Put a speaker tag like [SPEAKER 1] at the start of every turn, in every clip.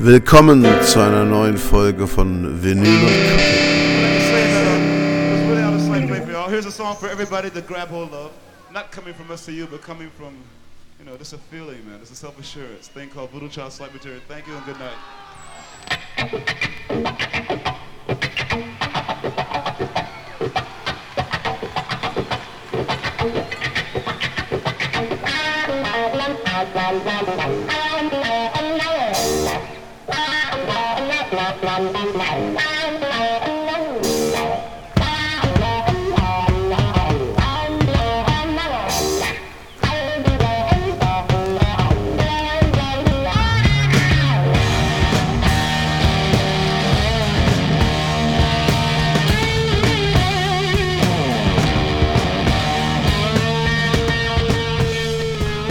[SPEAKER 1] Willkommen zu einer neuen Folge von Vinyl und
[SPEAKER 2] Here's a song for everybody to grab hold of. Not coming from you, but coming from, you know, just a feeling, man. It's a self-assurance thing called Voodoo Child Slight Material. Thank you and good night.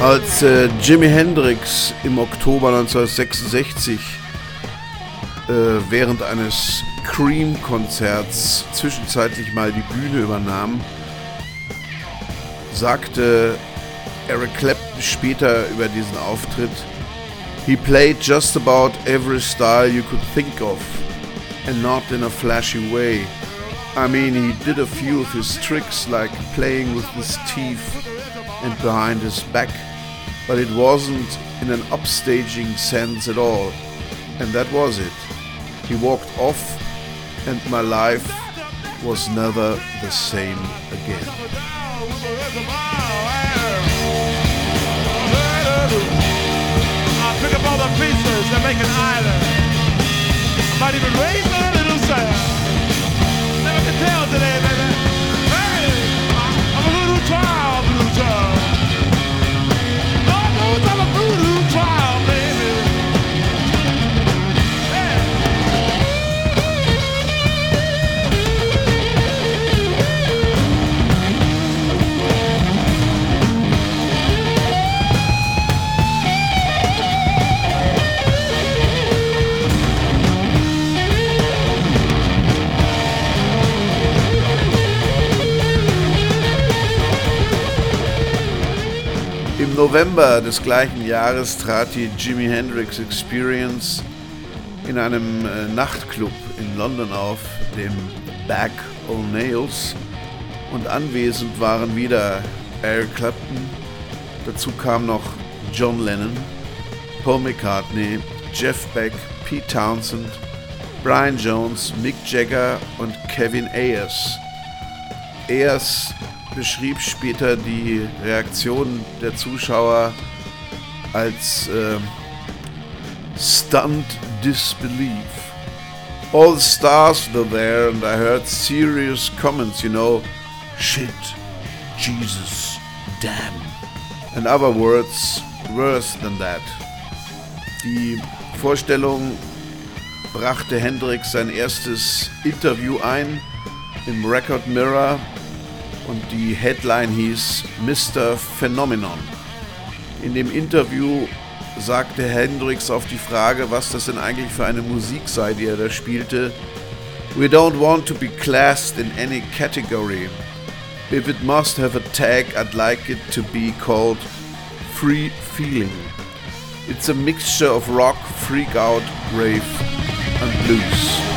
[SPEAKER 1] Als äh, Jimi Hendrix im Oktober 1966 äh, während eines Cream-Konzerts zwischenzeitlich mal die Bühne übernahm, sagte Eric Clapton später über diesen Auftritt, He played just about every style you could think of, and not in a flashy way. I mean, he did a few of his tricks like playing with his teeth and behind his back, but it wasn't in an upstaging sense at all. And that was it. He walked off, and my life was never the same again.
[SPEAKER 2] Pick up all the pieces and make an island. I might even raise little. Never can tell today, baby. Hey, I'm a little
[SPEAKER 1] November des gleichen Jahres trat die Jimi Hendrix Experience in einem äh, Nachtclub in London auf, dem Back O'Neills. Und anwesend waren wieder Eric Clapton, dazu kam noch John Lennon, Paul McCartney, Jeff Beck, Pete Townsend, Brian Jones, Mick Jagger und Kevin Ayers. Ayers beschrieb später die Reaktion der Zuschauer als äh, stunned disbelief. All the stars were there and I heard serious comments, you know, shit, Jesus, damn, and other words worse than that. Die Vorstellung brachte Hendrix sein erstes Interview ein im Record Mirror und die Headline hieß Mr. Phenomenon. In dem Interview sagte Hendrix auf die Frage, was das denn eigentlich für eine Musik sei, die er da spielte, We don't want to be classed in any category. If it must have a tag, I'd like it to be called Free Feeling. It's a mixture of rock, freak out, rave and blues.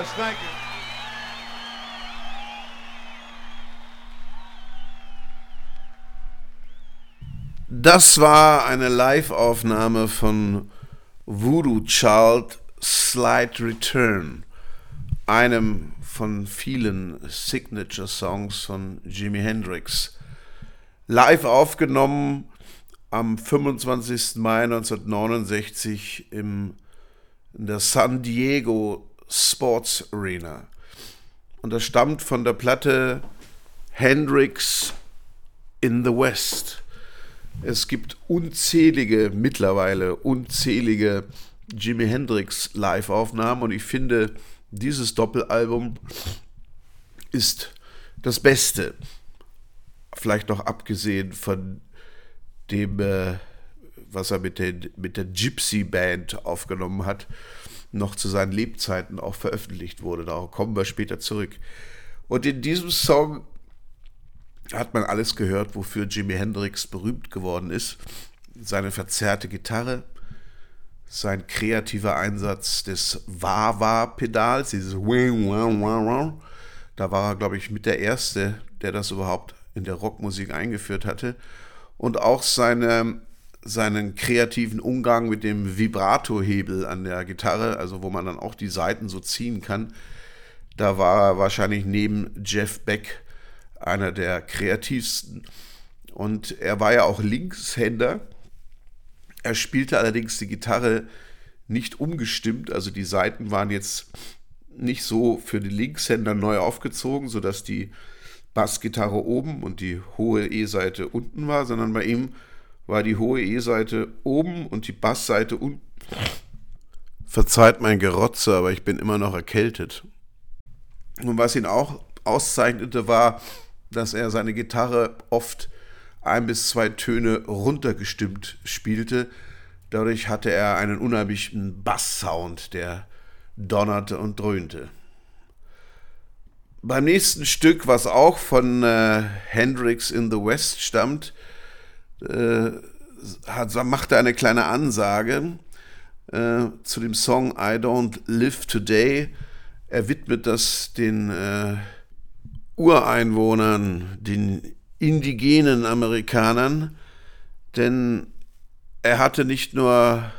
[SPEAKER 3] Much. Thank you.
[SPEAKER 1] Das war eine Live-Aufnahme von Voodoo Child Slight Return, einem von vielen Signature-Songs von Jimi Hendrix. Live aufgenommen am 25. Mai 1969 im, in der San Diego Sports Arena. Und das stammt von der Platte Hendrix in the West. Es gibt unzählige, mittlerweile unzählige Jimi Hendrix Live-Aufnahmen und ich finde, dieses Doppelalbum ist das Beste. Vielleicht noch abgesehen von dem, äh, was er mit der, mit der Gypsy Band aufgenommen hat, noch zu seinen Lebzeiten auch veröffentlicht wurde. Darauf kommen wir später zurück. Und in diesem Song hat man alles gehört, wofür Jimi Hendrix berühmt geworden ist. Seine verzerrte Gitarre, sein kreativer Einsatz des Wah-Wah-Pedals, dieses Da war er, glaube ich, mit der Erste, der das überhaupt in der Rockmusik eingeführt hatte. Und auch seine, seinen kreativen Umgang mit dem Vibrato-Hebel an der Gitarre, also wo man dann auch die Saiten so ziehen kann. Da war er wahrscheinlich neben Jeff Beck einer der kreativsten. Und er war ja auch Linkshänder. Er spielte allerdings die Gitarre nicht umgestimmt, also die Saiten waren jetzt nicht so für die Linkshänder neu aufgezogen, sodass die Bassgitarre oben und die hohe E-Seite unten war, sondern bei ihm war die hohe E-Seite oben und die Bassseite unten. Verzeiht mein Gerotze, aber ich bin immer noch erkältet. Und was ihn auch auszeichnete, war, dass er seine Gitarre oft ein bis zwei Töne runtergestimmt spielte. Dadurch hatte er einen unheimlichen Basssound, der donnerte und dröhnte. Beim nächsten Stück, was auch von äh, Hendrix in the West stammt, äh, hat, machte eine kleine Ansage äh, zu dem Song I Don't Live Today. Er widmet das den äh, Ureinwohnern, den indigenen Amerikanern, denn er hatte nicht nur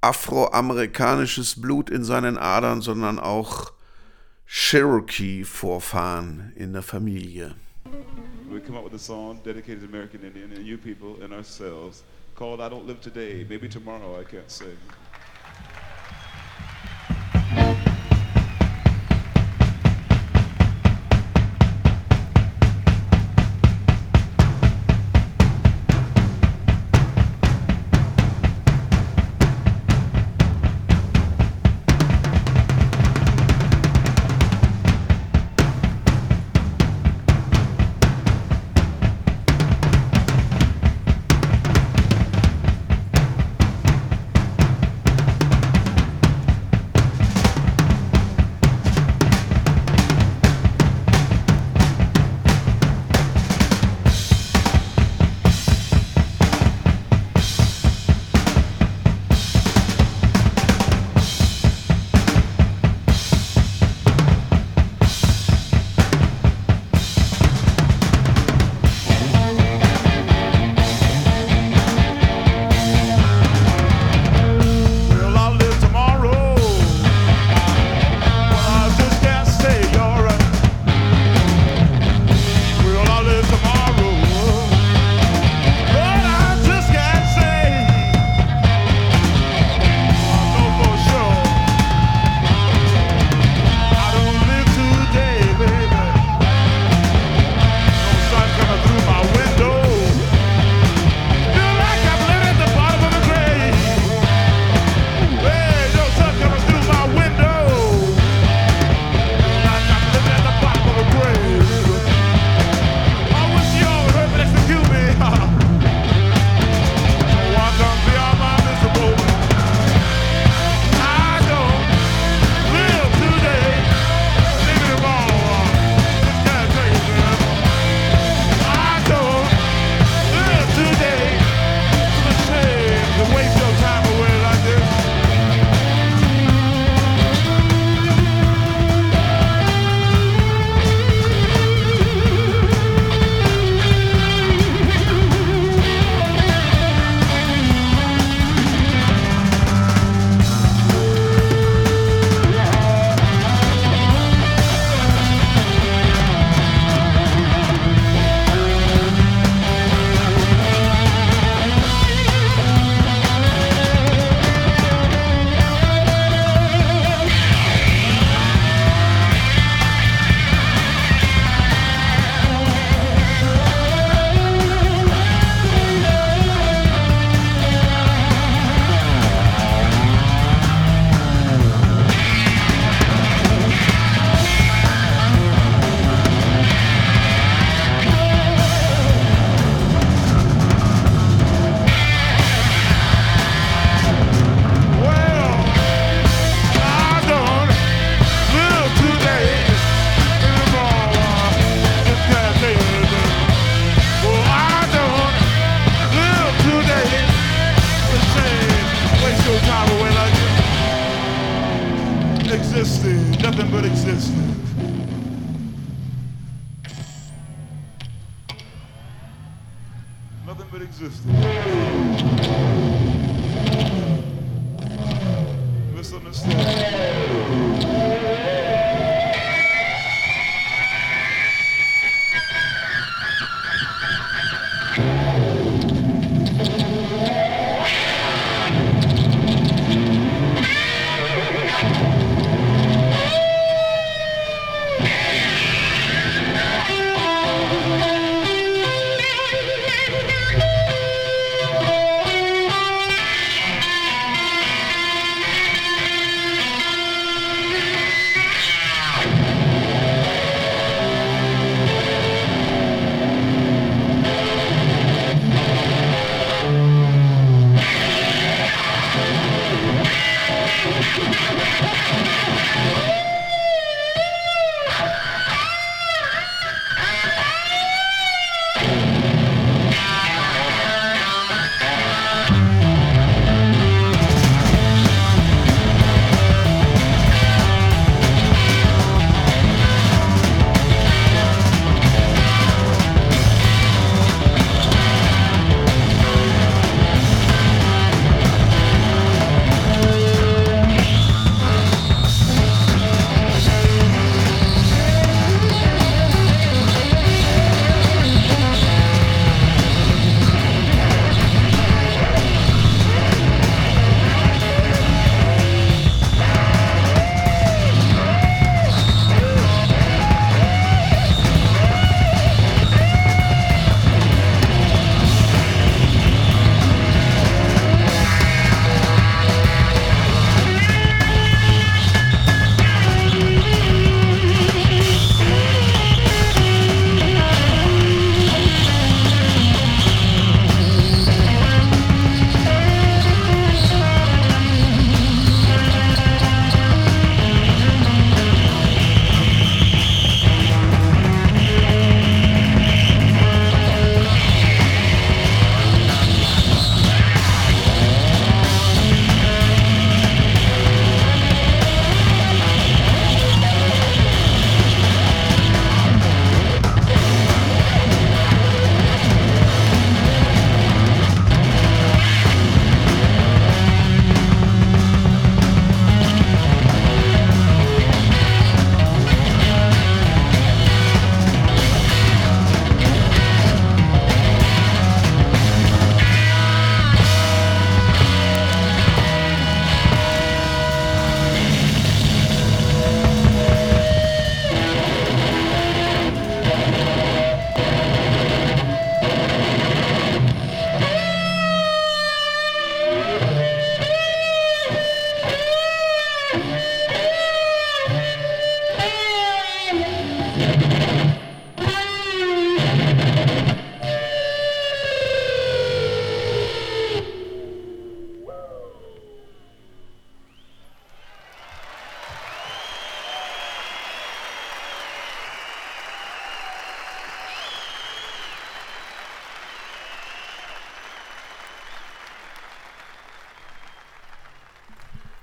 [SPEAKER 1] afroamerikanisches Blut in seinen Adern, sondern auch Cherokee-Vorfahren in der Familie.
[SPEAKER 3] We come up with a song dedicated to American Indian and you people and ourselves called I Don't Live Today. Maybe tomorrow I can't sing.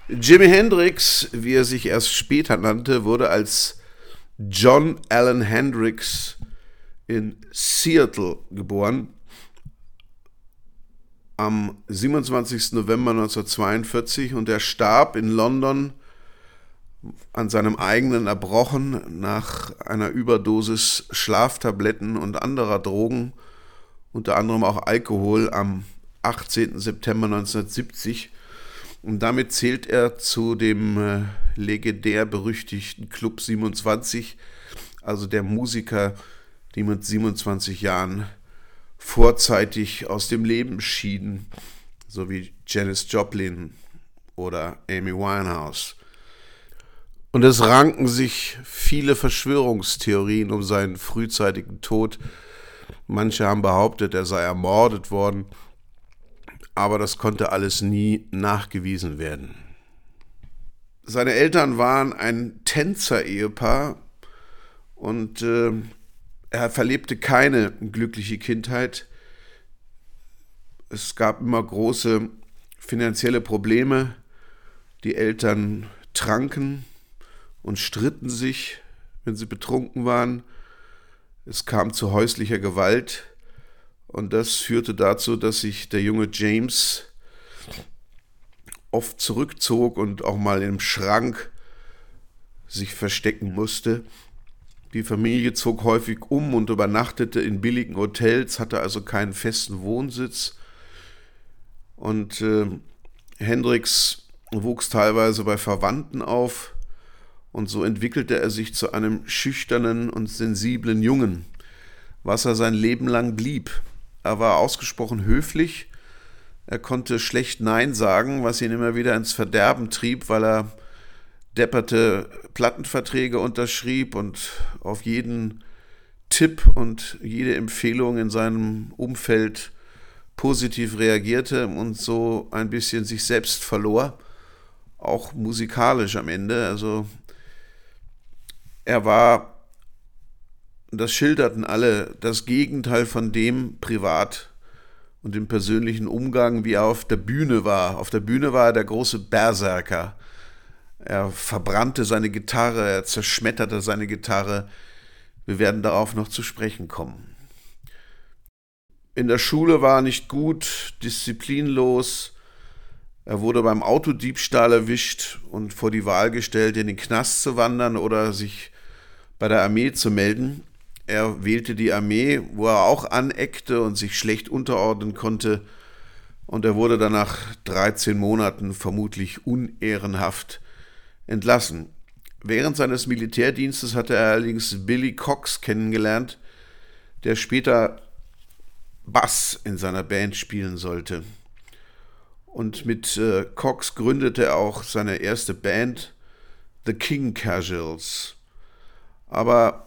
[SPEAKER 1] Jimi Hendrix, wie er sich erst später nannte, wurde als John Allen Hendrix in Seattle geboren. Am 27. November 1942 und er starb in London an seinem eigenen Erbrochen nach einer Überdosis Schlaftabletten und anderer Drogen, unter anderem auch Alkohol, am 18. September 1970 und damit zählt er zu dem äh, legendär berüchtigten Club 27, also der Musiker, die mit 27 Jahren vorzeitig aus dem Leben schieden, so wie Janis Joplin oder Amy Winehouse. Und es ranken sich viele Verschwörungstheorien um seinen frühzeitigen Tod. Manche haben behauptet, er sei ermordet worden aber das konnte alles nie nachgewiesen werden. Seine Eltern waren ein Tänzer-Ehepaar und äh, er verlebte keine glückliche Kindheit. Es gab immer große finanzielle Probleme. Die Eltern tranken und stritten sich, wenn sie betrunken waren. Es kam zu häuslicher Gewalt Und das führte dazu, dass sich der junge James oft zurückzog und auch mal im Schrank sich verstecken musste. Die Familie zog häufig um und übernachtete in billigen Hotels, hatte also keinen festen Wohnsitz. Und äh, Hendrix wuchs teilweise bei Verwandten auf und so entwickelte er sich zu einem schüchternen und sensiblen Jungen, was er sein Leben lang blieb. Er war ausgesprochen höflich, er konnte schlecht Nein sagen, was ihn immer wieder ins Verderben trieb, weil er depperte Plattenverträge unterschrieb und auf jeden Tipp und jede Empfehlung in seinem Umfeld positiv reagierte und so ein bisschen sich selbst verlor, auch musikalisch am Ende. Also er war, das schilderten alle, das Gegenteil von dem privat und im persönlichen Umgang, wie er auf der Bühne war. Auf der Bühne war er der große Berserker er verbrannte seine Gitarre, er zerschmetterte seine Gitarre. Wir werden darauf noch zu sprechen kommen. In der Schule war er nicht gut, disziplinlos. Er wurde beim Autodiebstahl erwischt und vor die Wahl gestellt, in den Knast zu wandern oder sich bei der Armee zu melden. Er wählte die Armee, wo er auch aneckte und sich schlecht unterordnen konnte. Und er wurde dann nach 13 Monaten vermutlich unehrenhaft entlassen. Während seines Militärdienstes hatte er allerdings Billy Cox kennengelernt, der später Bass in seiner Band spielen sollte. Und mit äh, Cox gründete er auch seine erste Band, The King Casuals. Aber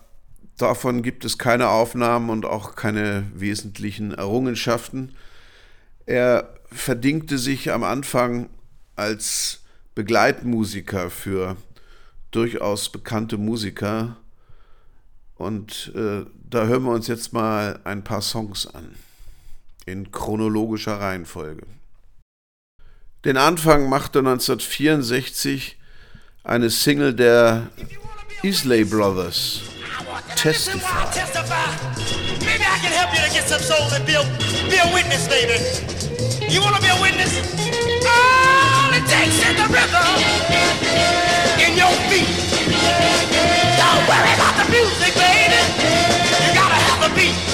[SPEAKER 1] davon gibt es keine Aufnahmen und auch keine wesentlichen Errungenschaften. Er verdingte sich am Anfang als Begleitmusiker für durchaus bekannte Musiker. Und äh, da hören wir uns jetzt mal ein paar Songs an, in chronologischer Reihenfolge. Den Anfang machte 1964 eine Single der Isley Brothers, Testify. Maybe I can help you to get some soul and be a, be a witness, baby. You want to be a witness? All it takes is the rhythm in your feet. Don't worry about the music, baby. You gotta have the beat.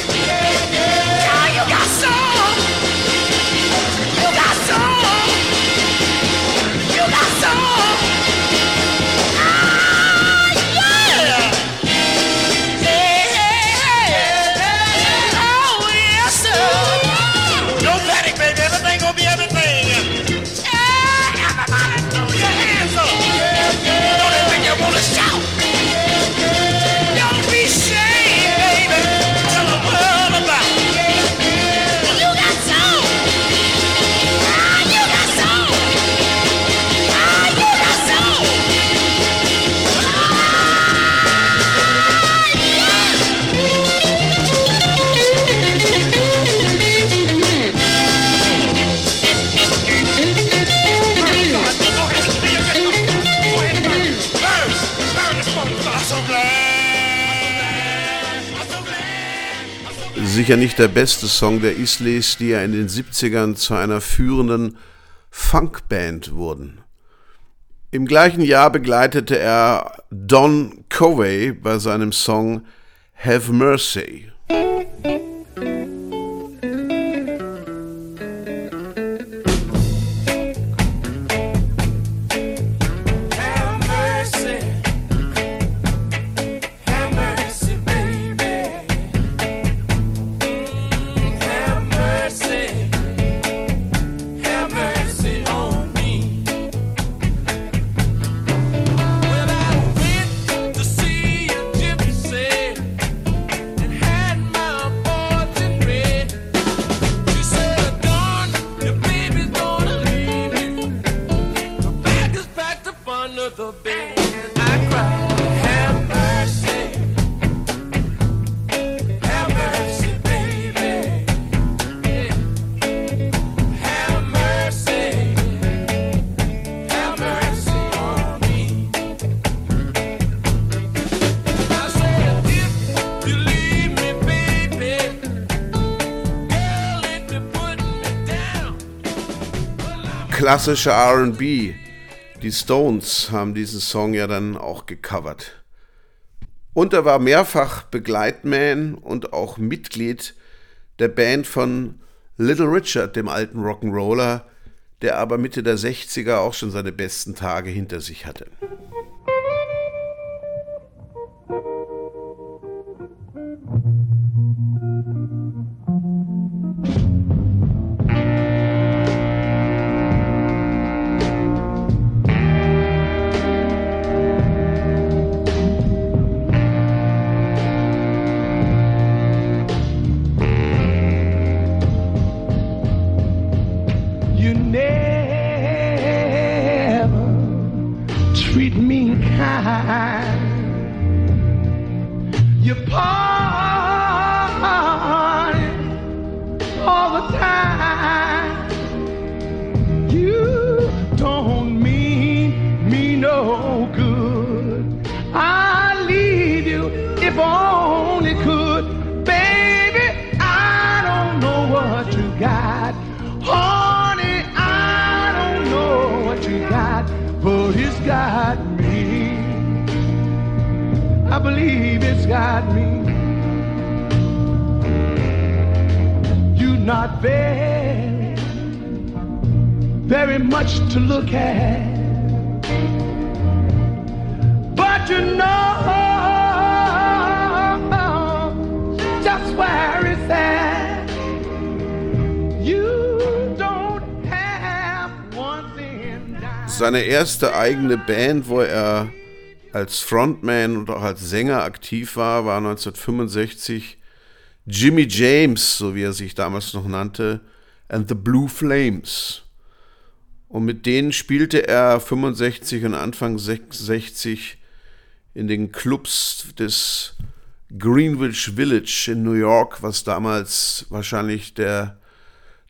[SPEAKER 1] Sicher nicht der beste Song der Isleys, die ja in den 70ern zu einer führenden Funkband wurden. Im gleichen Jahr begleitete er Don Covey bei seinem Song Have Mercy. Klassische RB. Die Stones haben diesen Song ja dann auch gecovert. Und er war mehrfach Begleitman und auch Mitglied der Band von Little Richard, dem alten Rock'n'Roller, der aber Mitte der 60er auch schon seine besten Tage hinter sich hatte. Erste eigene Band, wo er als Frontman und auch als Sänger aktiv war, war 1965 Jimmy James, so wie er sich damals noch nannte, and the Blue Flames. Und mit denen spielte er 65 und Anfang 66 in den Clubs des Greenwich Village in New York, was damals wahrscheinlich der,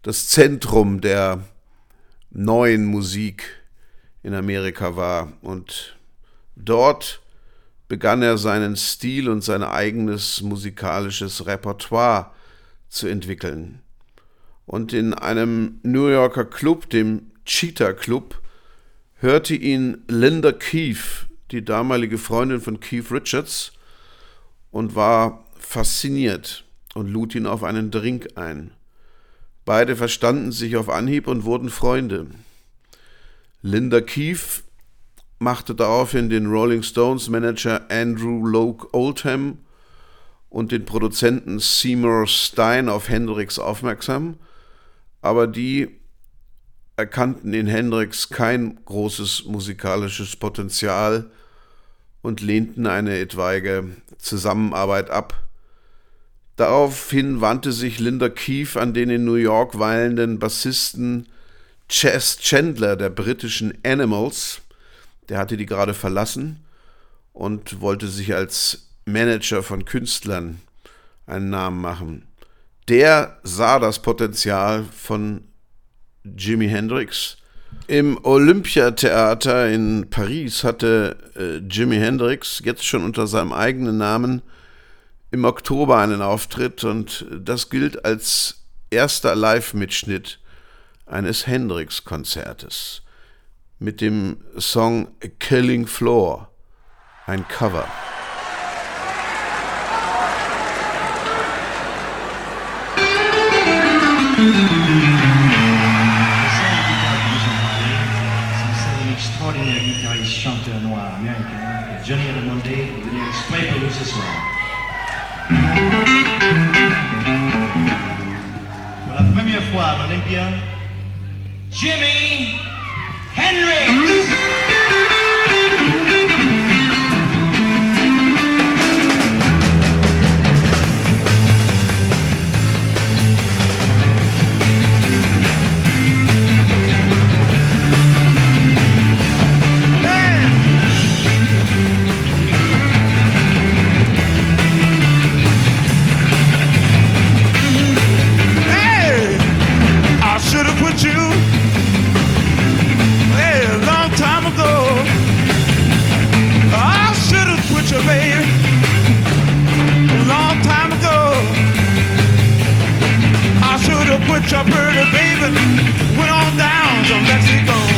[SPEAKER 1] das Zentrum der neuen Musik in Amerika war. Und dort begann er seinen Stil und sein eigenes musikalisches Repertoire zu entwickeln. Und in einem New Yorker Club, dem Cheetah Club, hörte ihn Linda Keefe, die damalige Freundin von Keith Richards, und war fasziniert und lud ihn auf einen Drink ein. Beide verstanden sich auf Anhieb und wurden Freunde. Linda Keefe machte daraufhin den Rolling Stones Manager Andrew Loke Oldham und den Produzenten Seymour Stein auf Hendrix aufmerksam, aber die erkannten in Hendrix kein großes musikalisches Potenzial und lehnten eine etwaige Zusammenarbeit ab. Daraufhin wandte sich Linda Keefe an den in New York weilenden Bassisten Chess Chandler der britischen Animals, der hatte die gerade verlassen und wollte sich als Manager von Künstlern einen Namen machen. Der sah das Potenzial von Jimi Hendrix. Im Olympiatheater in Paris hatte äh, Jimi Hendrix jetzt schon unter seinem eigenen Namen im Oktober einen Auftritt und das gilt als erster Live-Mitschnitt eines Hendrix-Konzertes mit dem Song Killing Floor, ein Cover.
[SPEAKER 4] extraordinaire guitariste chanteur noir américain Johnny Raimondi est venu exprès pour nous ce soir. Pour la première fois à l'Olympia, Jimmy Henry. Pretty baby went on down to Mexico.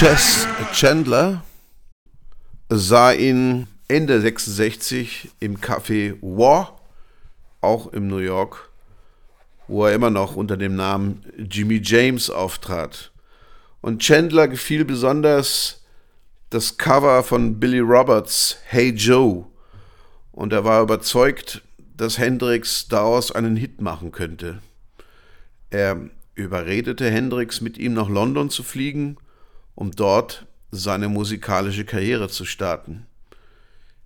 [SPEAKER 2] Chess Chandler sah ihn Ende 66 im Café War, auch in New York, wo er immer noch unter dem Namen Jimmy James auftrat. Und Chandler gefiel besonders das Cover von Billy Roberts Hey Joe und er war überzeugt, dass Hendrix daraus einen Hit machen könnte. Er überredete Hendrix, mit ihm nach London zu fliegen um dort seine musikalische Karriere zu starten.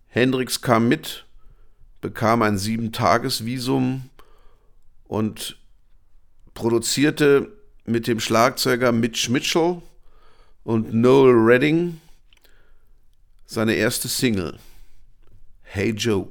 [SPEAKER 2] Hendrix kam mit, bekam ein Sieben-Tages-Visum und produzierte mit dem Schlagzeuger Mitch Mitchell und Noel Redding seine erste Single, Hey Joe.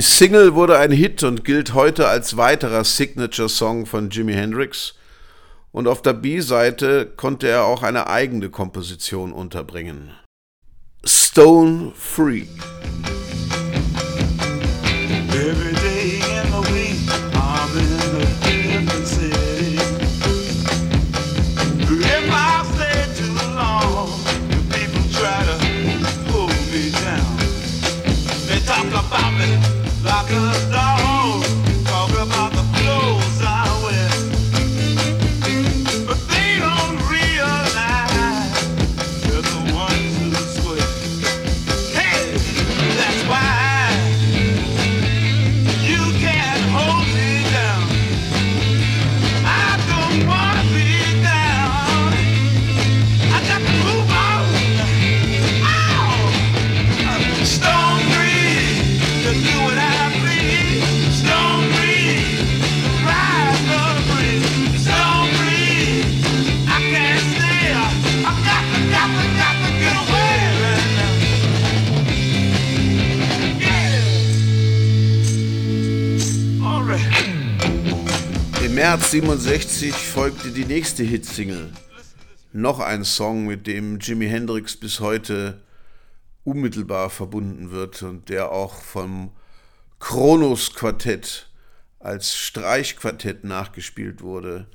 [SPEAKER 2] Die Single wurde ein Hit und gilt heute als weiterer Signature-Song von Jimi Hendrix. Und auf der B-Seite konnte er auch eine eigene Komposition unterbringen. Stone Free. Every März 67 folgte die nächste Hitsingle. Noch ein Song, mit dem Jimi Hendrix bis heute unmittelbar verbunden wird und der auch vom Kronos Quartett als Streichquartett nachgespielt wurde.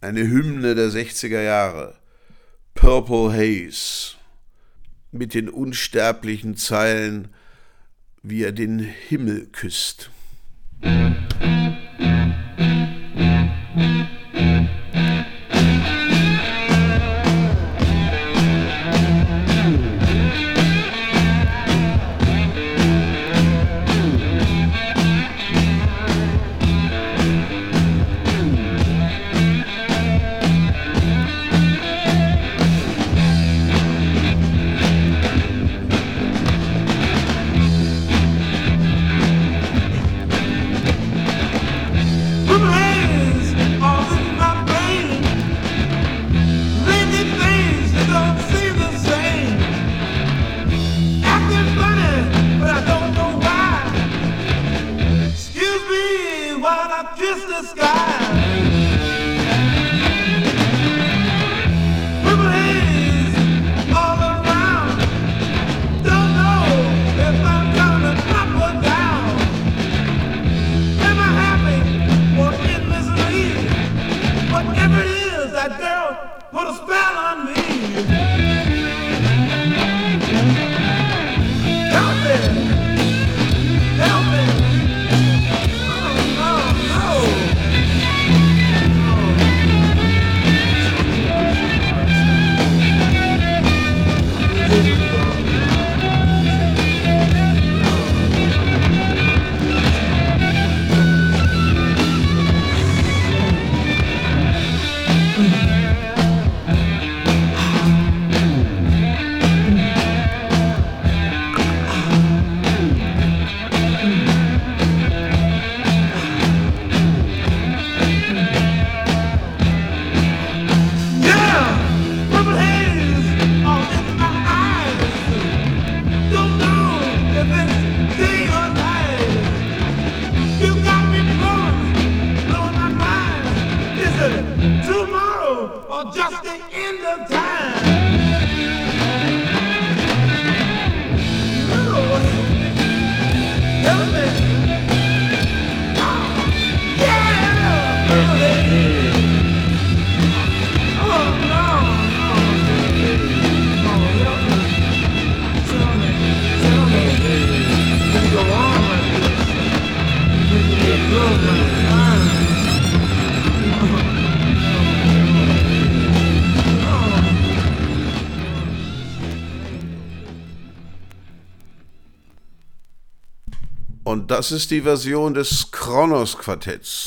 [SPEAKER 2] Eine Hymne der 60er Jahre. Purple Haze. Mit den unsterblichen Zeilen, wie er den Himmel küsst. that girl put a spell on me. Das ist die Version des Kronos Quartetts.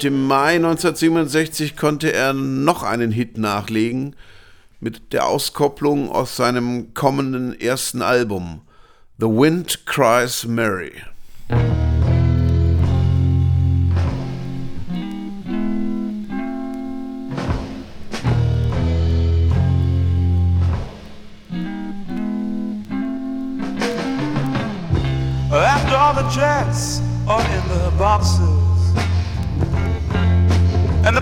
[SPEAKER 2] Und im Mai 1967 konnte er noch einen Hit nachlegen mit der Auskopplung aus seinem kommenden ersten Album The Wind Cries Mary.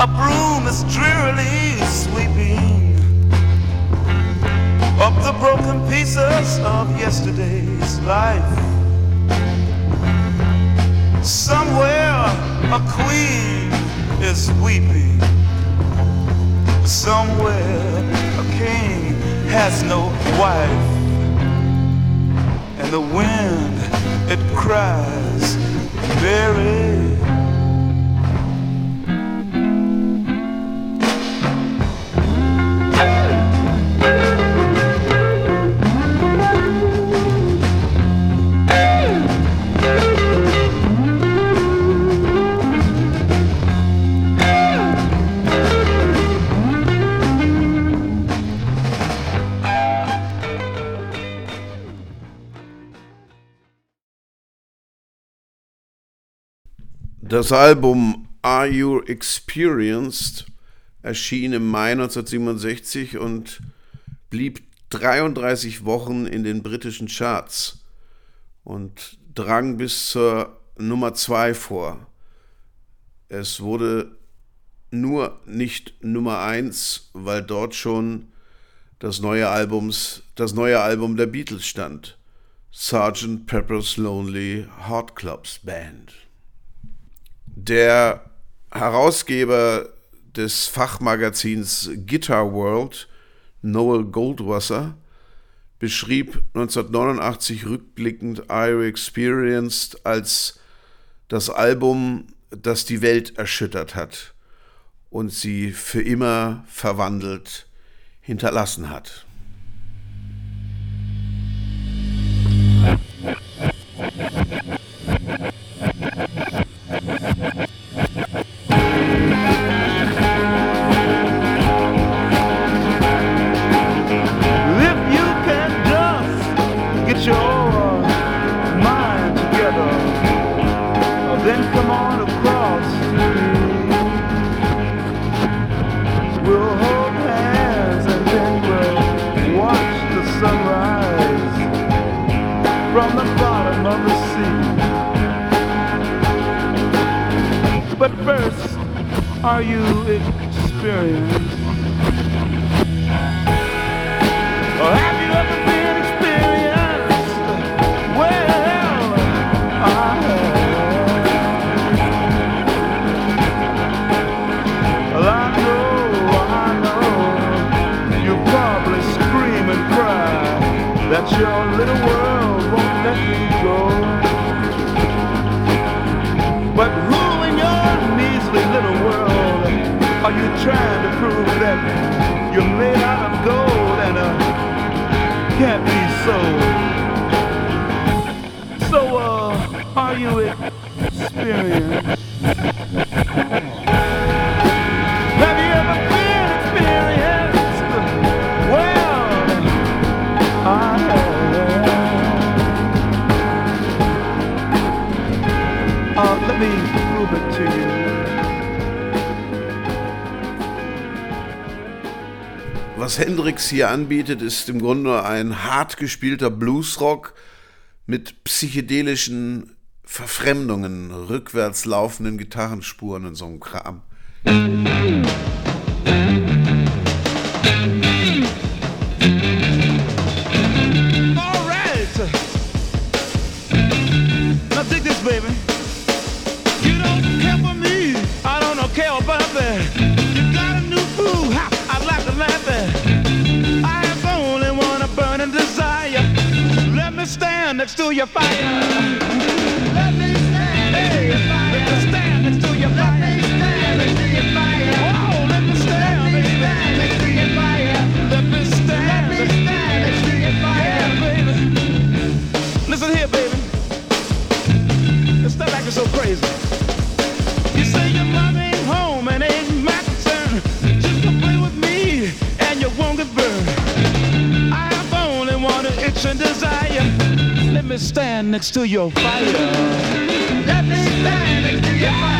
[SPEAKER 2] A broom is drearily sweeping up the broken pieces of yesterday's life. Somewhere a queen is weeping. Somewhere a king has no wife. And the wind, it cries, Mary.
[SPEAKER 1] Das Album Are You Experienced erschien im Mai 1967 und blieb 33 Wochen in den britischen Charts und drang bis zur Nummer 2 vor. Es wurde nur nicht Nummer 1, weil dort schon das neue, Albums, das neue Album der Beatles stand. Sgt. Pepper's Lonely Heart Clubs Band. Der Herausgeber des Fachmagazins Guitar World, Noel Goldwasser, beschrieb 1989 rückblickend You Experienced als das Album, das die Welt erschüttert hat und sie für immer verwandelt hinterlassen hat.
[SPEAKER 2] Are you experienced?
[SPEAKER 1] Hier anbietet, ist im Grunde ein hart gespielter Bluesrock mit psychedelischen Verfremdungen, rückwärts laufenden Gitarrenspuren und so einem Kram.
[SPEAKER 2] Your fire. me stand next to your fire. Let me stand next to your fire.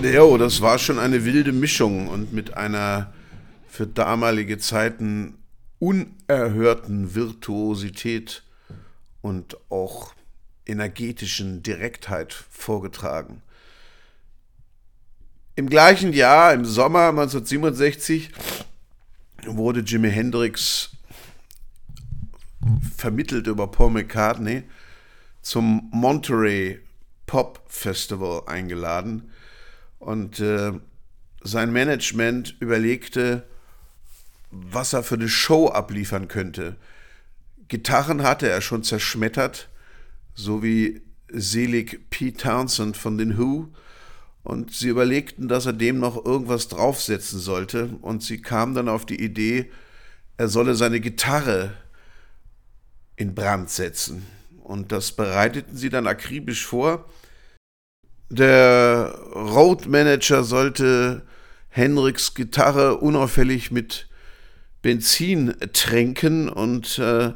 [SPEAKER 1] Jo, das war schon eine wilde Mischung und mit einer für damalige Zeiten unerhörten Virtuosität und auch energetischen Direktheit vorgetragen. Im gleichen Jahr, im Sommer 1967, wurde Jimi Hendrix vermittelt über Paul McCartney zum Monterey Pop Festival eingeladen und äh, sein Management überlegte, was er für eine Show abliefern könnte. Gitarren hatte er schon zerschmettert, so wie selig Pete Townsend von den Who. Und sie überlegten, dass er dem noch irgendwas draufsetzen sollte. Und sie kamen dann auf die Idee, er solle seine Gitarre in Brand setzen. Und das bereiteten sie dann akribisch vor. Der Road Manager sollte Henriks Gitarre unauffällig mit Benzin tränken und äh,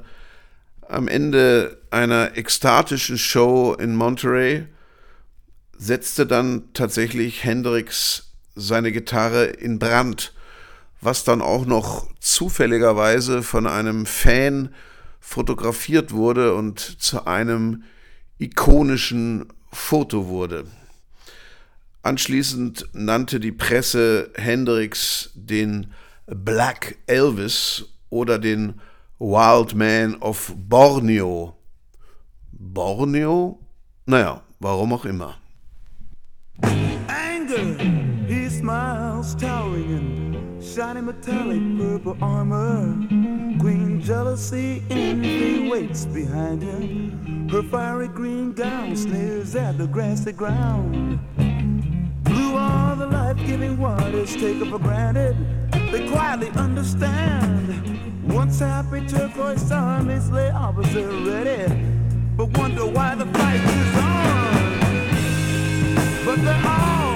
[SPEAKER 1] am Ende einer ekstatischen Show in Monterey setzte dann tatsächlich Hendrix seine Gitarre in Brand, was dann auch noch zufälligerweise von einem Fan fotografiert wurde und zu einem ikonischen Foto wurde. Anschließend nannte die Presse Hendrix den Black Elvis oder den Wild Man of Borneo. Borneo? Naja, warum auch immer.
[SPEAKER 2] Anger, he smiles, towering in shiny metallic purple armor. Queen jealousy, envy waits behind him. Her fiery green gown sneers at the grassy ground. Blue are the life-giving waters taken for granted. They quietly understand. Once happy turquoise armies lay opposite ready, but wonder why the fight is on. But they're all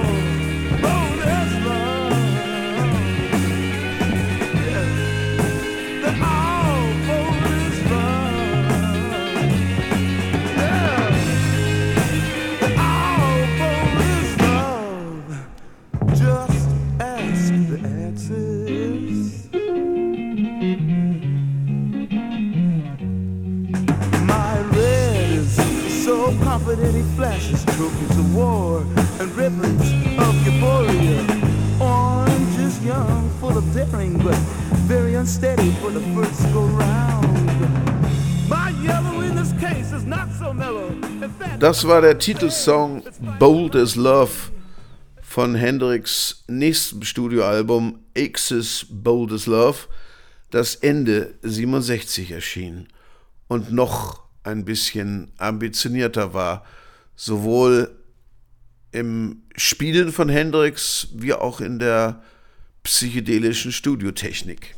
[SPEAKER 2] confident he flashes trophies of war and ribbons of euphoria. Orange is young, full of daring, but very unsteady for the first go round. My yellow in this case is not so mellow.
[SPEAKER 1] Das war der Titelsong Bold as Love von Hendrix nächstem Studioalbum Axis Bold as Love, das Ende 67 erschien und noch ein bisschen ambitionierter war, sowohl im Spielen von Hendrix wie auch in der psychedelischen Studiotechnik.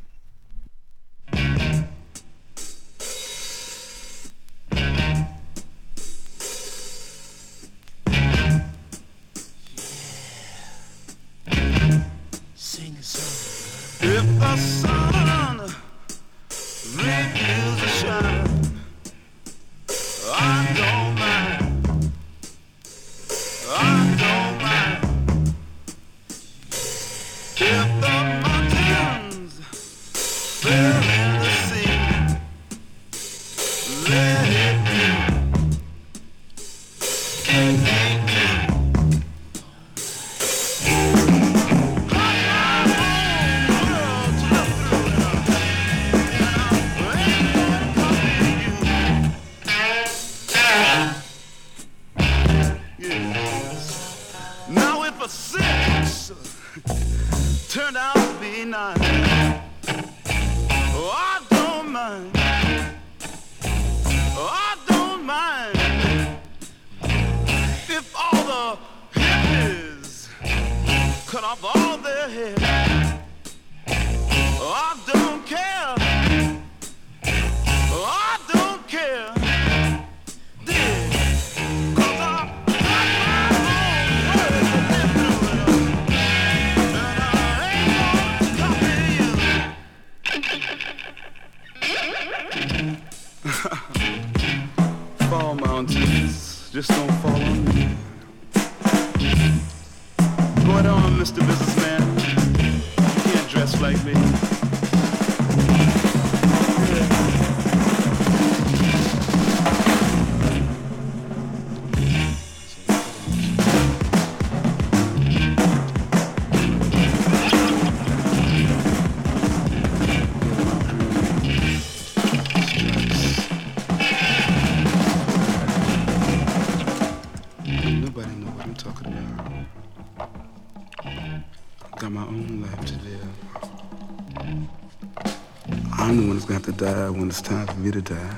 [SPEAKER 5] it's time for me to die.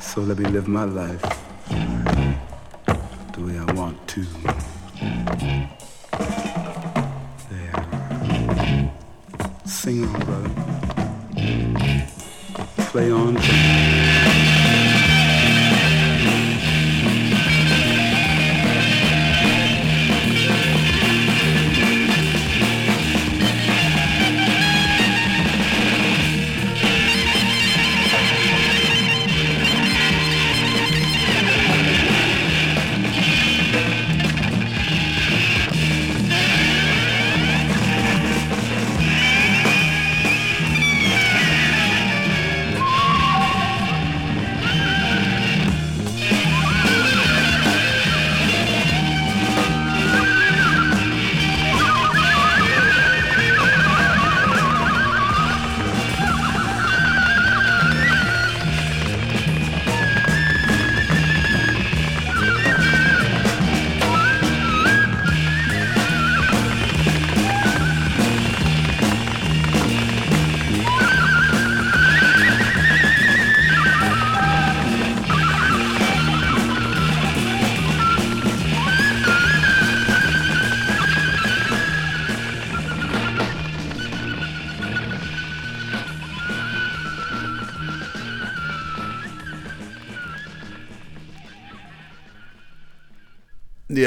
[SPEAKER 5] So let me live my life.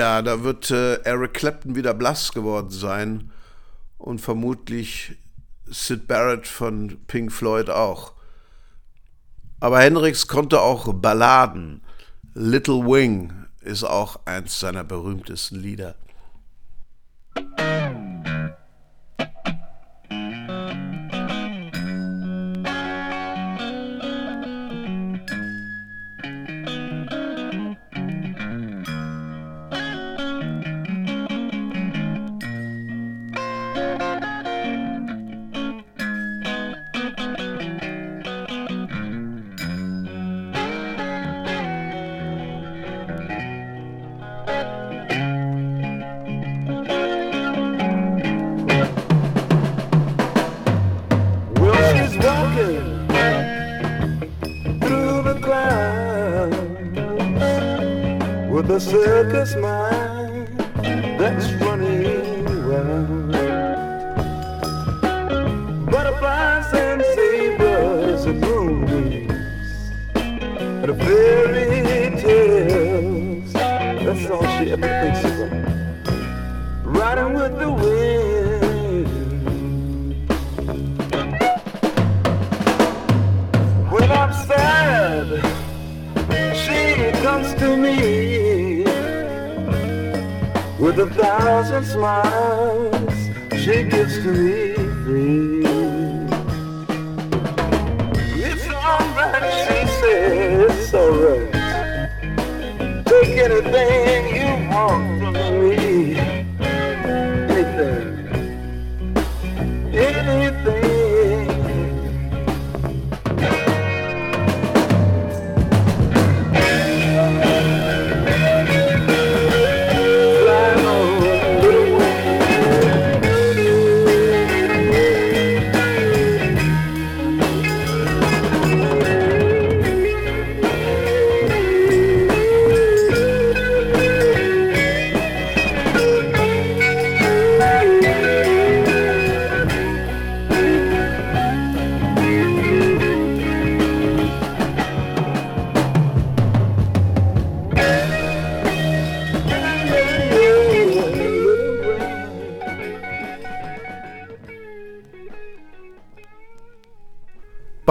[SPEAKER 2] Ja, da wird äh, Eric Clapton wieder blass geworden sein und vermutlich Sid Barrett von Pink Floyd auch. Aber Hendrix konnte auch Balladen. Little Wing ist auch eins seiner berühmtesten Lieder.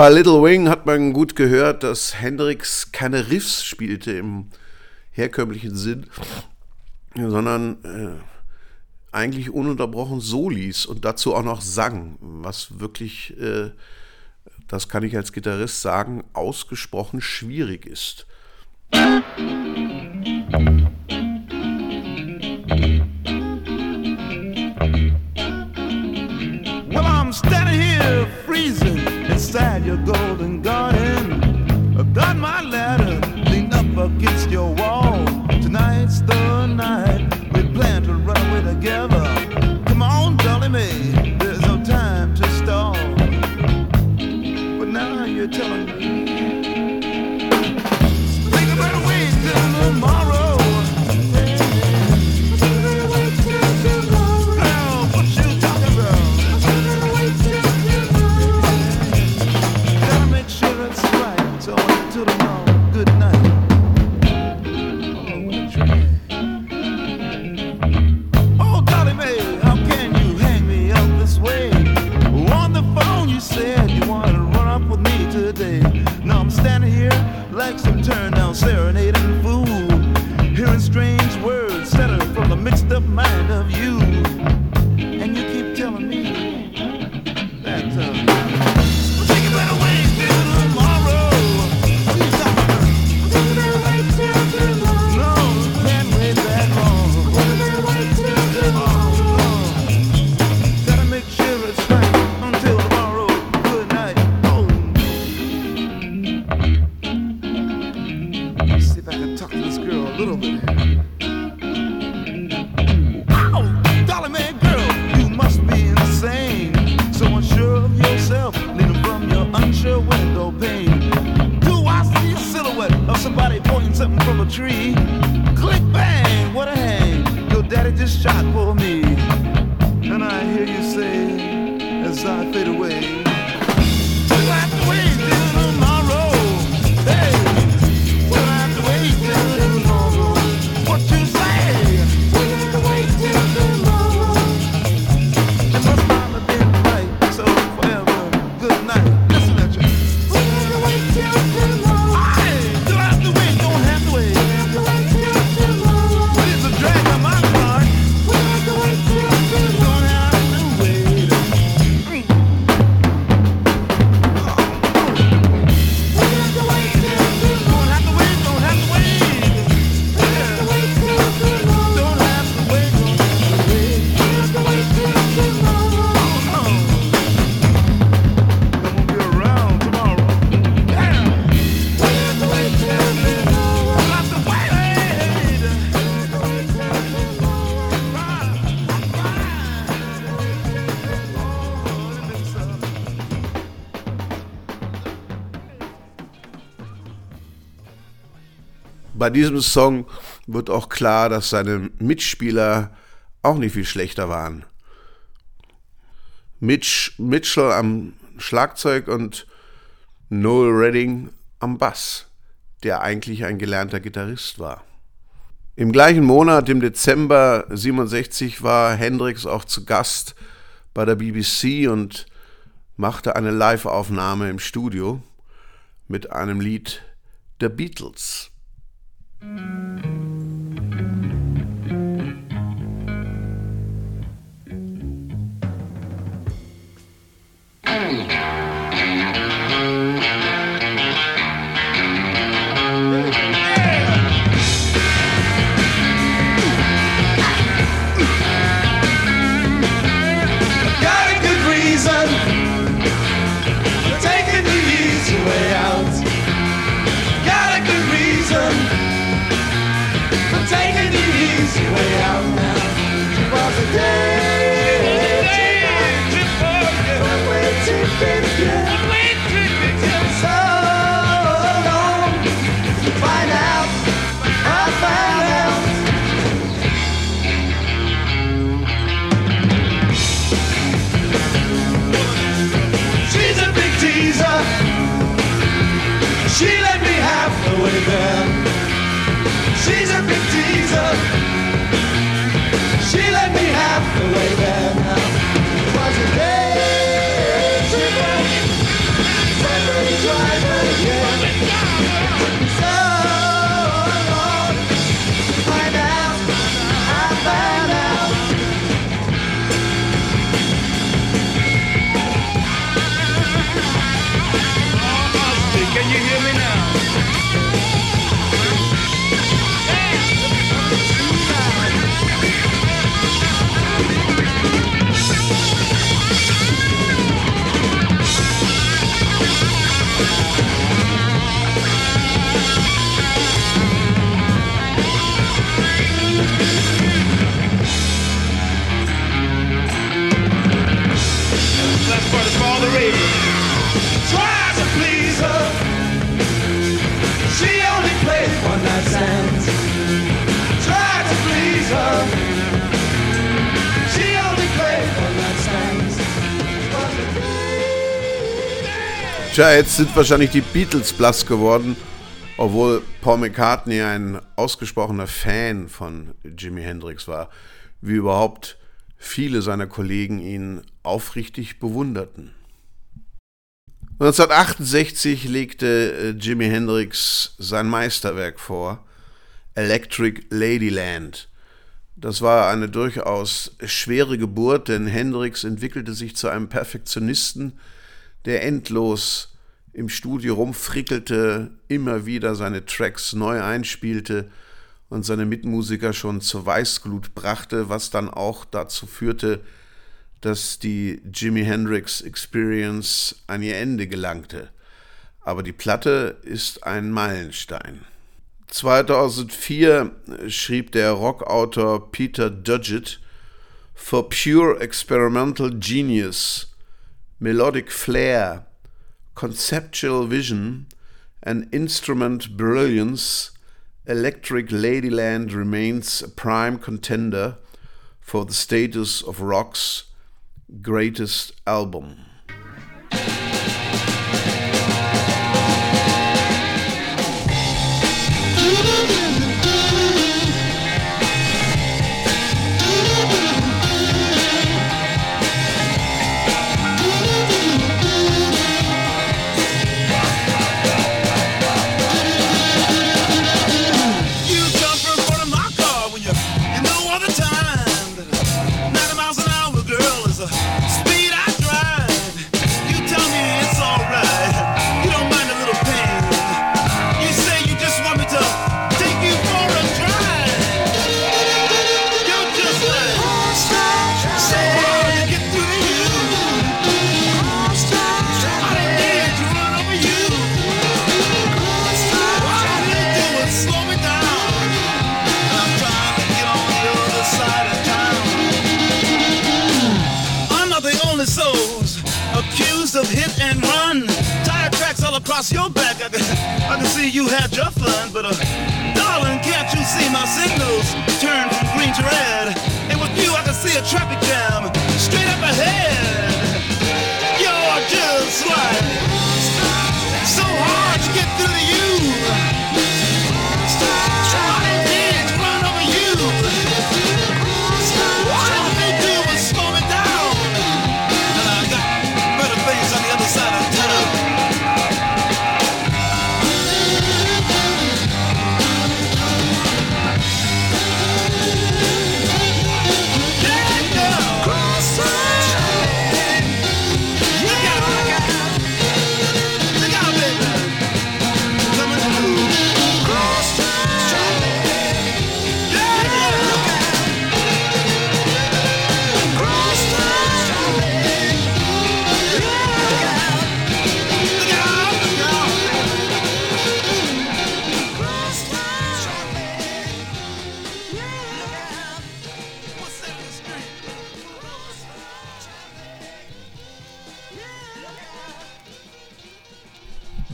[SPEAKER 2] Bei Little Wing hat man gut gehört, dass Hendrix keine Riffs spielte im herkömmlichen Sinn, sondern äh,
[SPEAKER 1] eigentlich ununterbrochen Solis und dazu auch noch sang, was wirklich, äh, das kann ich als Gitarrist sagen, ausgesprochen schwierig ist.
[SPEAKER 2] Musik inside your golden garden. I've got my ladder leaned up against your
[SPEAKER 1] bei diesem Song wird auch klar, dass seine Mitspieler auch nicht viel schlechter waren. Mitch Mitchell am Schlagzeug und Noel Redding am Bass, der eigentlich ein gelernter Gitarrist war. Im gleichen Monat, im Dezember 67, war Hendrix auch zu Gast bei der BBC und machte eine Live-Aufnahme im Studio mit einem Lied der Beatles.
[SPEAKER 6] Música
[SPEAKER 2] Tja, jetzt sind wahrscheinlich die Beatles blass geworden, obwohl Paul McCartney ein ausgesprochener Fan von Jimi Hendrix war, wie überhaupt viele seiner Kollegen ihn aufrichtig bewunderten. 1968 legte äh, Jimi Hendrix sein Meisterwerk vor, Electric Ladyland. Das war eine durchaus schwere Geburt, denn Hendrix entwickelte sich zu einem Perfektionisten, der endlos im Studio rumfrickelte, immer wieder seine Tracks neu einspielte und seine Mitmusiker schon zur Weißglut brachte, was dann auch dazu führte, dass die Jimi Hendrix Experience an ihr Ende gelangte. Aber die Platte ist ein Meilenstein. 2004 schrieb der Rockautor Peter Dudgett For Pure Experimental Genius melodic flair, conceptual vision, and instrument brilliance, Electric Ladyland remains a prime contender for the status of rock's greatest album.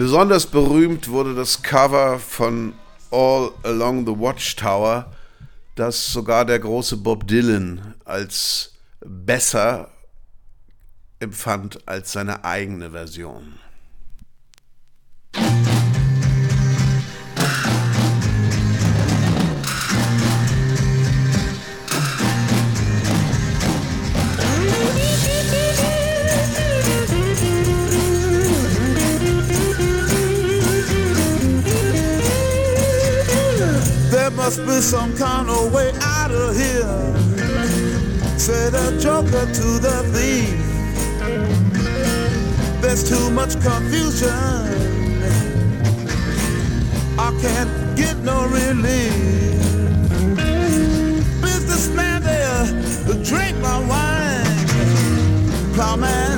[SPEAKER 1] Besonders berühmt wurde das Cover von All Along the Watchtower, das sogar der große Bob Dylan als besser empfand als seine eigene Version.
[SPEAKER 7] Must be some kind of way out of here. Said a joker to the thief. There's too much confusion. I can't get no relief. Businessman there, drink my wine. Plowman,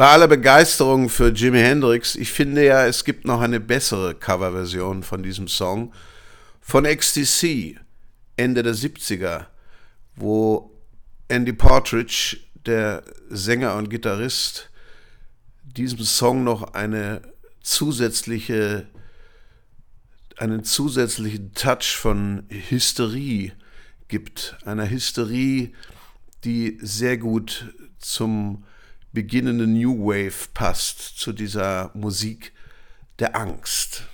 [SPEAKER 1] Bei aller Begeisterung für Jimi Hendrix, ich finde ja, es gibt noch eine bessere Coverversion von diesem Song von XTC, Ende der 70er, wo Andy Partridge, der Sänger und Gitarrist, diesem Song noch eine zusätzliche, einen zusätzlichen Touch von Hysterie gibt. Einer Hysterie, die sehr gut zum beginnenden New Wave passt, zu dieser Musik der Angst.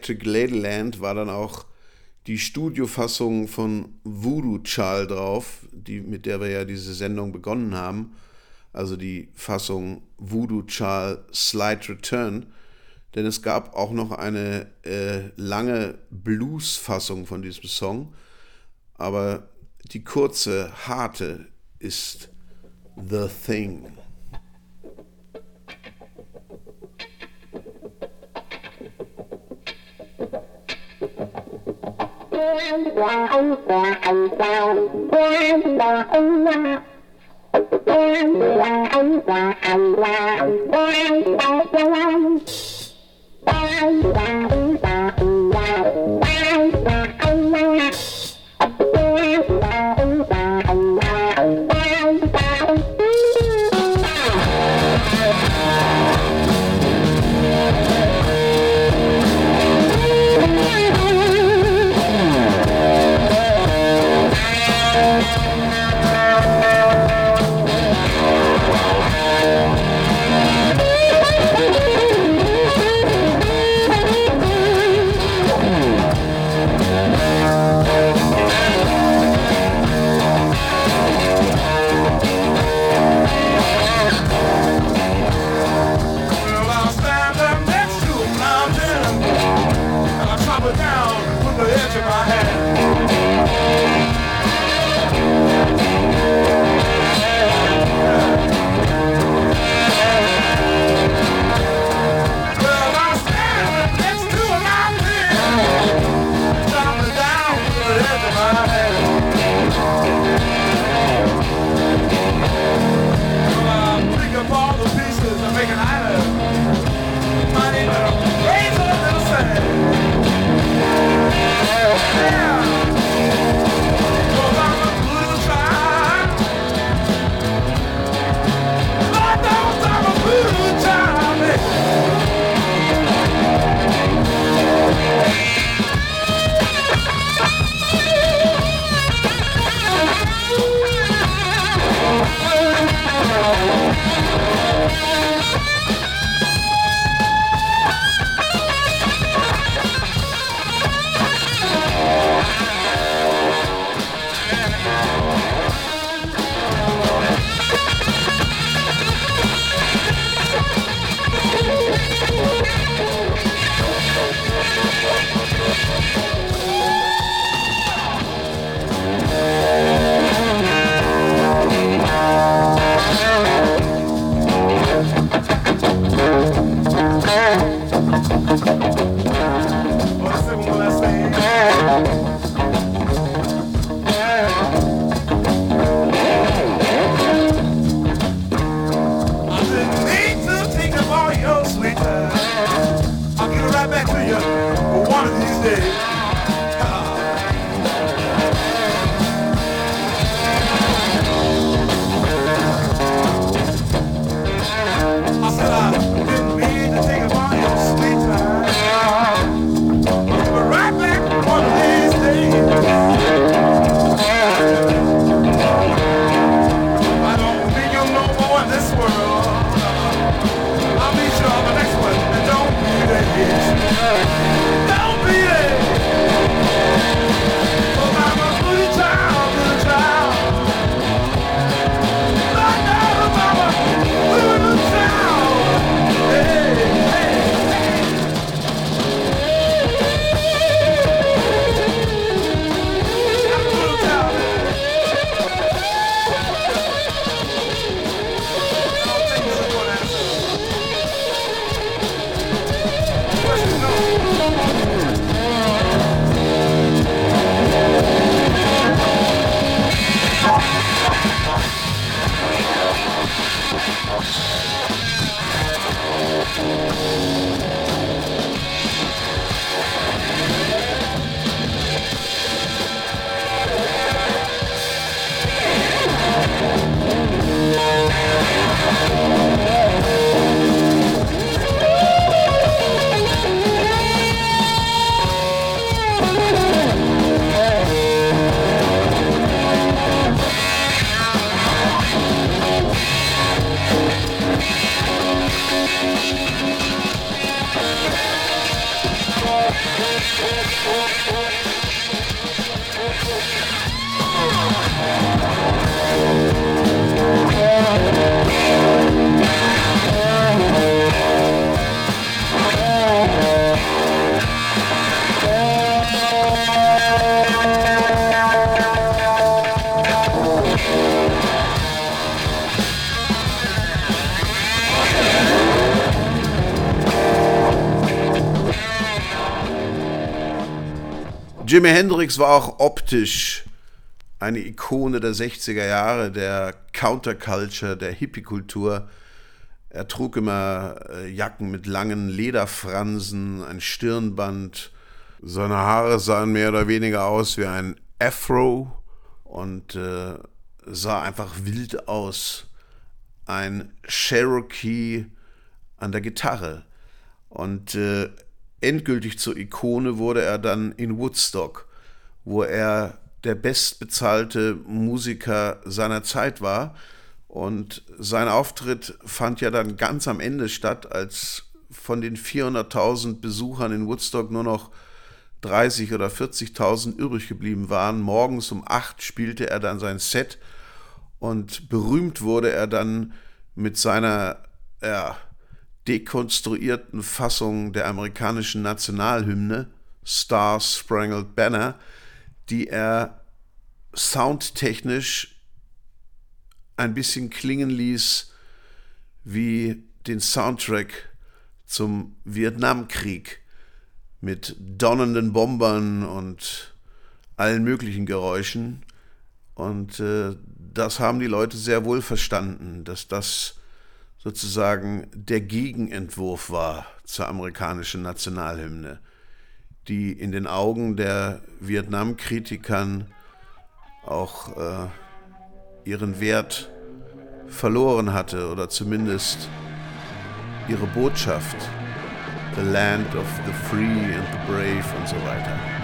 [SPEAKER 1] Electric Ladyland war dann auch die Studiofassung von Voodoo Child drauf, die, mit der wir ja diese Sendung begonnen haben. Also die Fassung Voodoo Child Slight Return. Denn es gab auch noch eine äh, lange Blues-Fassung von diesem Song. Aber die kurze, harte ist The Thing. Bye. Jimi Hendrix war auch optisch eine Ikone der 60er Jahre, der Counterculture, der Hippie-Kultur. Er trug immer äh, Jacken mit langen Lederfransen, ein Stirnband. Seine Haare sahen mehr oder weniger aus wie ein Afro und äh, sah einfach wild aus. Ein Cherokee an der Gitarre. Und äh, endgültig zur Ikone wurde er dann in Woodstock, wo er der bestbezahlte Musiker seiner Zeit war. Und sein Auftritt fand ja dann ganz am Ende statt, als von den 400.000 Besuchern in Woodstock nur noch 30 oder 40.000 übrig geblieben waren. Morgens um 8 spielte er dann sein Set und berühmt wurde er dann mit seiner ja, dekonstruierten Fassung der amerikanischen Nationalhymne Star Sprangled Banner, die er soundtechnisch ein bisschen klingen ließ wie den Soundtrack zum Vietnamkrieg mit donnernden Bombern und allen möglichen Geräuschen. Und äh, das haben die Leute sehr wohl verstanden, dass das sozusagen der Gegenentwurf war zur amerikanischen Nationalhymne, die in den Augen der Vietnamkritikern auch äh, ihren Wert verloren hatte oder zumindest ihre Botschaft. The land of the free and the brave und so weiter.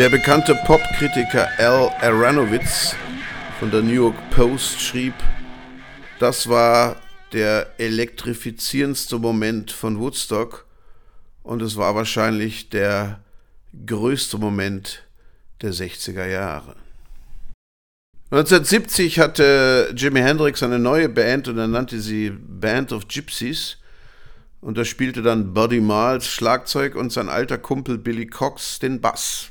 [SPEAKER 1] Der bekannte Popkritiker Al Aronowitz von der New York Post schrieb, das war der elektrifizierendste Moment von Woodstock und es war wahrscheinlich der größte Moment der 60er Jahre. 1970 hatte Jimi Hendrix eine neue Band und er nannte sie Band of Gypsies. Und da spielte dann Buddy Miles Schlagzeug und sein alter Kumpel Billy Cox den Bass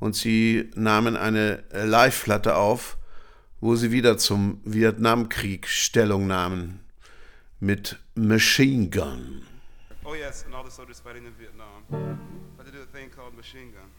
[SPEAKER 1] und sie nahmen eine Live-Platte auf, wo sie wieder zum Vietnamkrieg Stellung nahmen mit Machine Gun.
[SPEAKER 8] Oh yes, and all the soldiers fighting in Vietnam. But they do a thing called machine gun.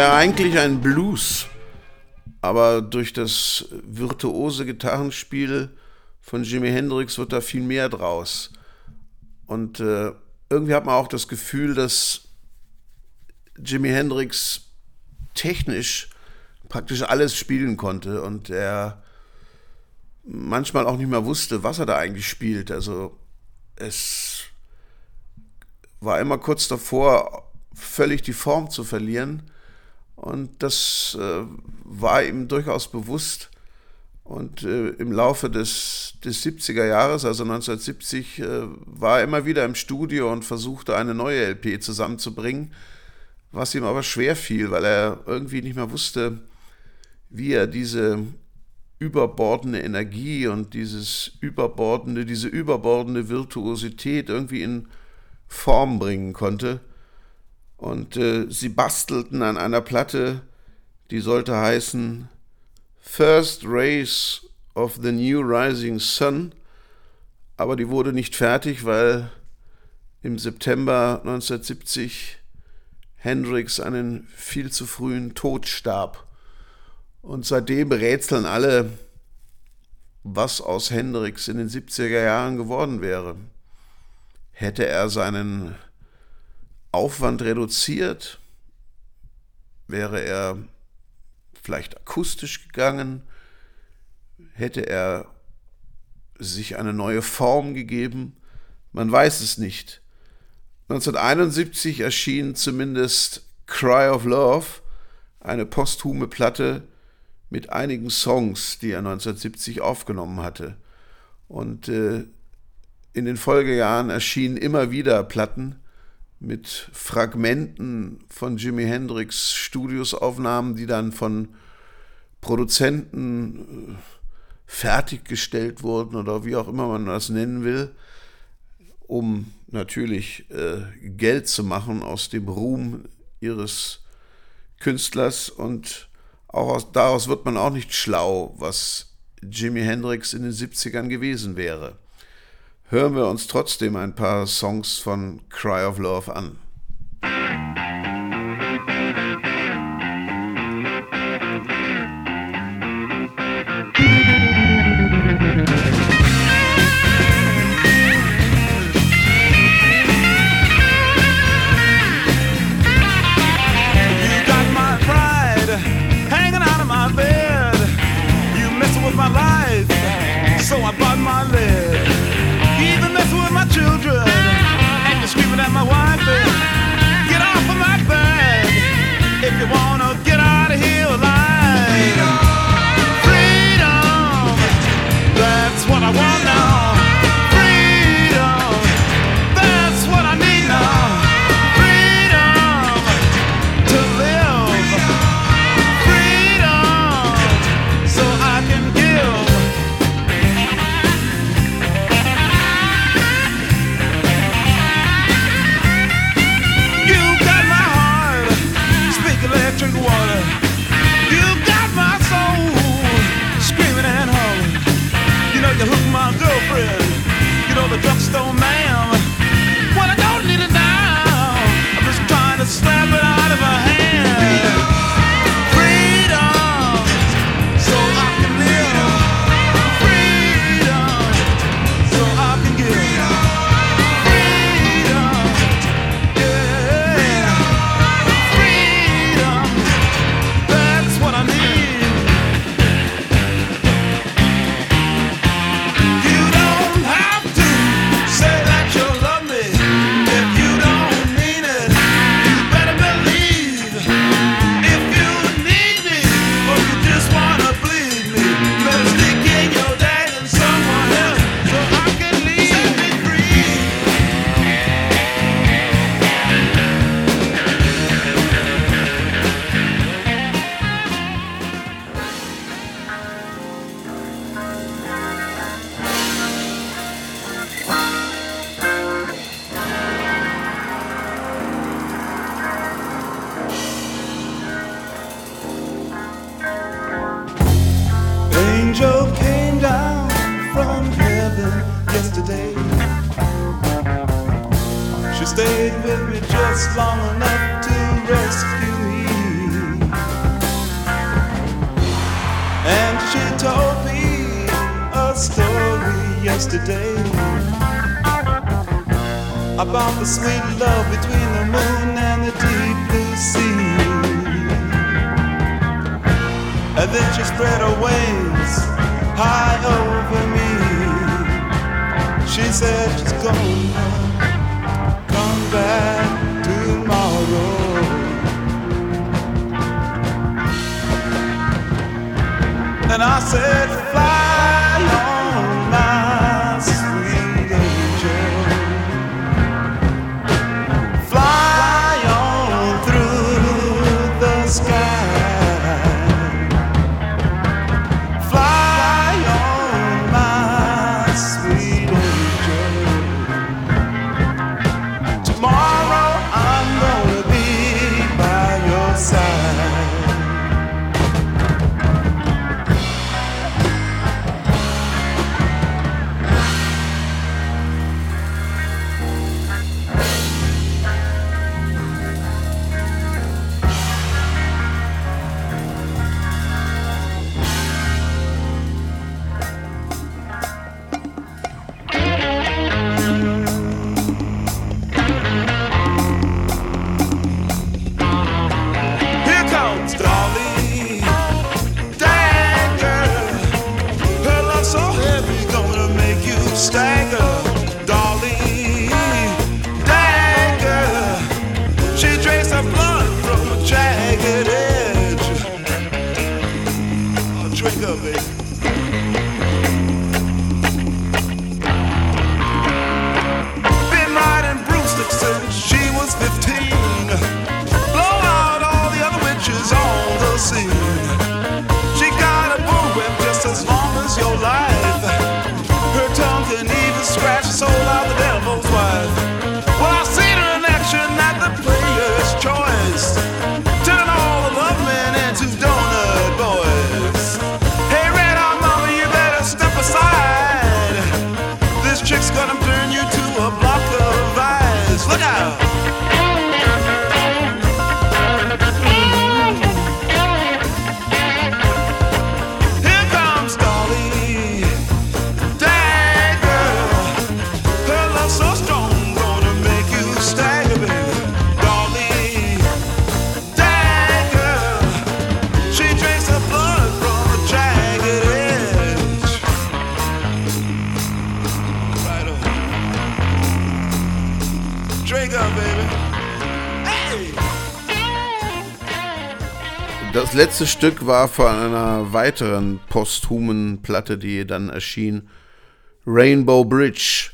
[SPEAKER 1] Ja, eigentlich ein Blues, aber durch das virtuose Gitarrenspiel von Jimi Hendrix wird da viel mehr draus. Und äh, irgendwie hat man auch das Gefühl, dass Jimi Hendrix technisch praktisch alles spielen konnte und er manchmal auch nicht mehr wusste, was er da eigentlich spielt. Also es war immer kurz davor, völlig die Form zu verlieren. Und das äh, war ihm durchaus bewusst. Und äh, im Laufe des, des 70er Jahres, also 1970, äh, war er immer wieder im Studio und versuchte eine neue LP zusammenzubringen, was ihm aber schwer fiel, weil er irgendwie nicht mehr wusste, wie er diese überbordende Energie und dieses überbordende, diese überbordende Virtuosität irgendwie in Form bringen konnte. Und äh, sie bastelten an einer Platte, die sollte heißen First Rays of the New Rising Sun, aber die wurde nicht fertig, weil im September 1970 Hendrix einen viel zu frühen Tod starb. Und seitdem rätseln alle, was aus Hendrix in den 70er Jahren geworden wäre. Hätte er seinen Aufwand reduziert, wäre er vielleicht akustisch gegangen, hätte er sich eine neue Form gegeben, man weiß es nicht. 1971 erschien zumindest Cry of Love, eine posthume Platte
[SPEAKER 2] mit einigen Songs, die er 1970 aufgenommen hatte. Und äh, in den Folgejahren erschienen immer wieder Platten, mit Fragmenten von Jimi Hendrix Studiosaufnahmen, die dann von Produzenten äh, fertiggestellt wurden oder wie auch immer man das nennen will, um natürlich äh, Geld zu machen aus dem Ruhm ihres Künstlers und auch aus, daraus wird man auch nicht schlau, was Jimi Hendrix in den 70ern gewesen wäre hören wir uns trotzdem ein paar Songs von Cry of Love an.
[SPEAKER 1] Letzte Stück war von einer weiteren posthumen Platte, die dann erschien, Rainbow Bridge.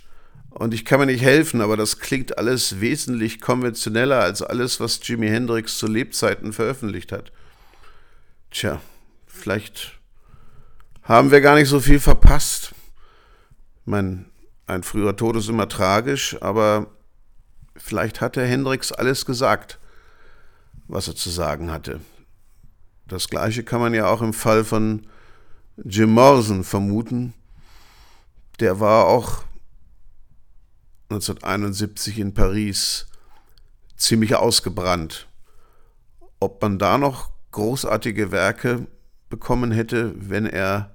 [SPEAKER 1] Und ich kann mir nicht helfen, aber das klingt alles wesentlich konventioneller als alles, was Jimi Hendrix zu Lebzeiten veröffentlicht hat. Tja, vielleicht haben wir gar nicht so viel verpasst. Ich meine, ein früher Tod ist immer tragisch, aber vielleicht hat der Hendrix alles gesagt, was er zu sagen hatte. Das gleiche kann man ja auch im Fall von Jim Morrison vermuten. Der war auch 1971 in Paris ziemlich ausgebrannt. Ob man da noch großartige Werke bekommen hätte, wenn er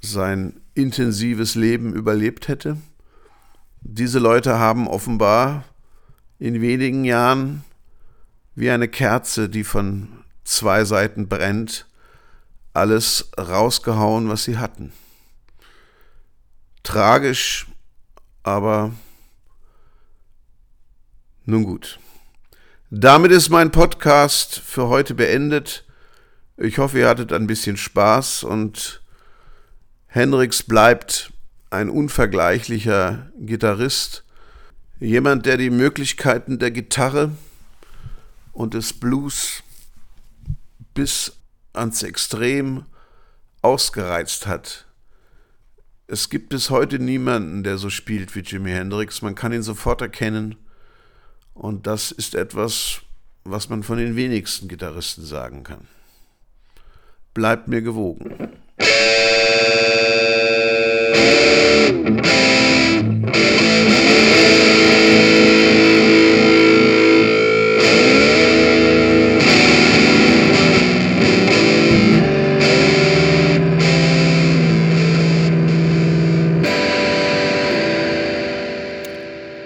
[SPEAKER 1] sein intensives Leben überlebt hätte? Diese Leute haben offenbar in wenigen Jahren wie eine Kerze, die von zwei Seiten brennt, alles rausgehauen, was sie hatten. Tragisch, aber nun gut. Damit ist mein Podcast für heute beendet. Ich hoffe, ihr hattet ein bisschen Spaß und Hendrix bleibt ein unvergleichlicher Gitarrist. Jemand, der die Möglichkeiten der Gitarre und des Blues bis ans Extrem ausgereizt hat. Es gibt bis heute niemanden, der so spielt wie Jimi Hendrix. Man kann ihn sofort erkennen. Und das ist etwas, was man von den wenigsten Gitarristen sagen kann. Bleibt mir gewogen.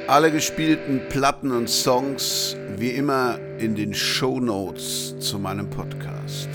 [SPEAKER 1] Alle gespielten Platten und Songs wie immer in den Show Notes zu meinem Podcast.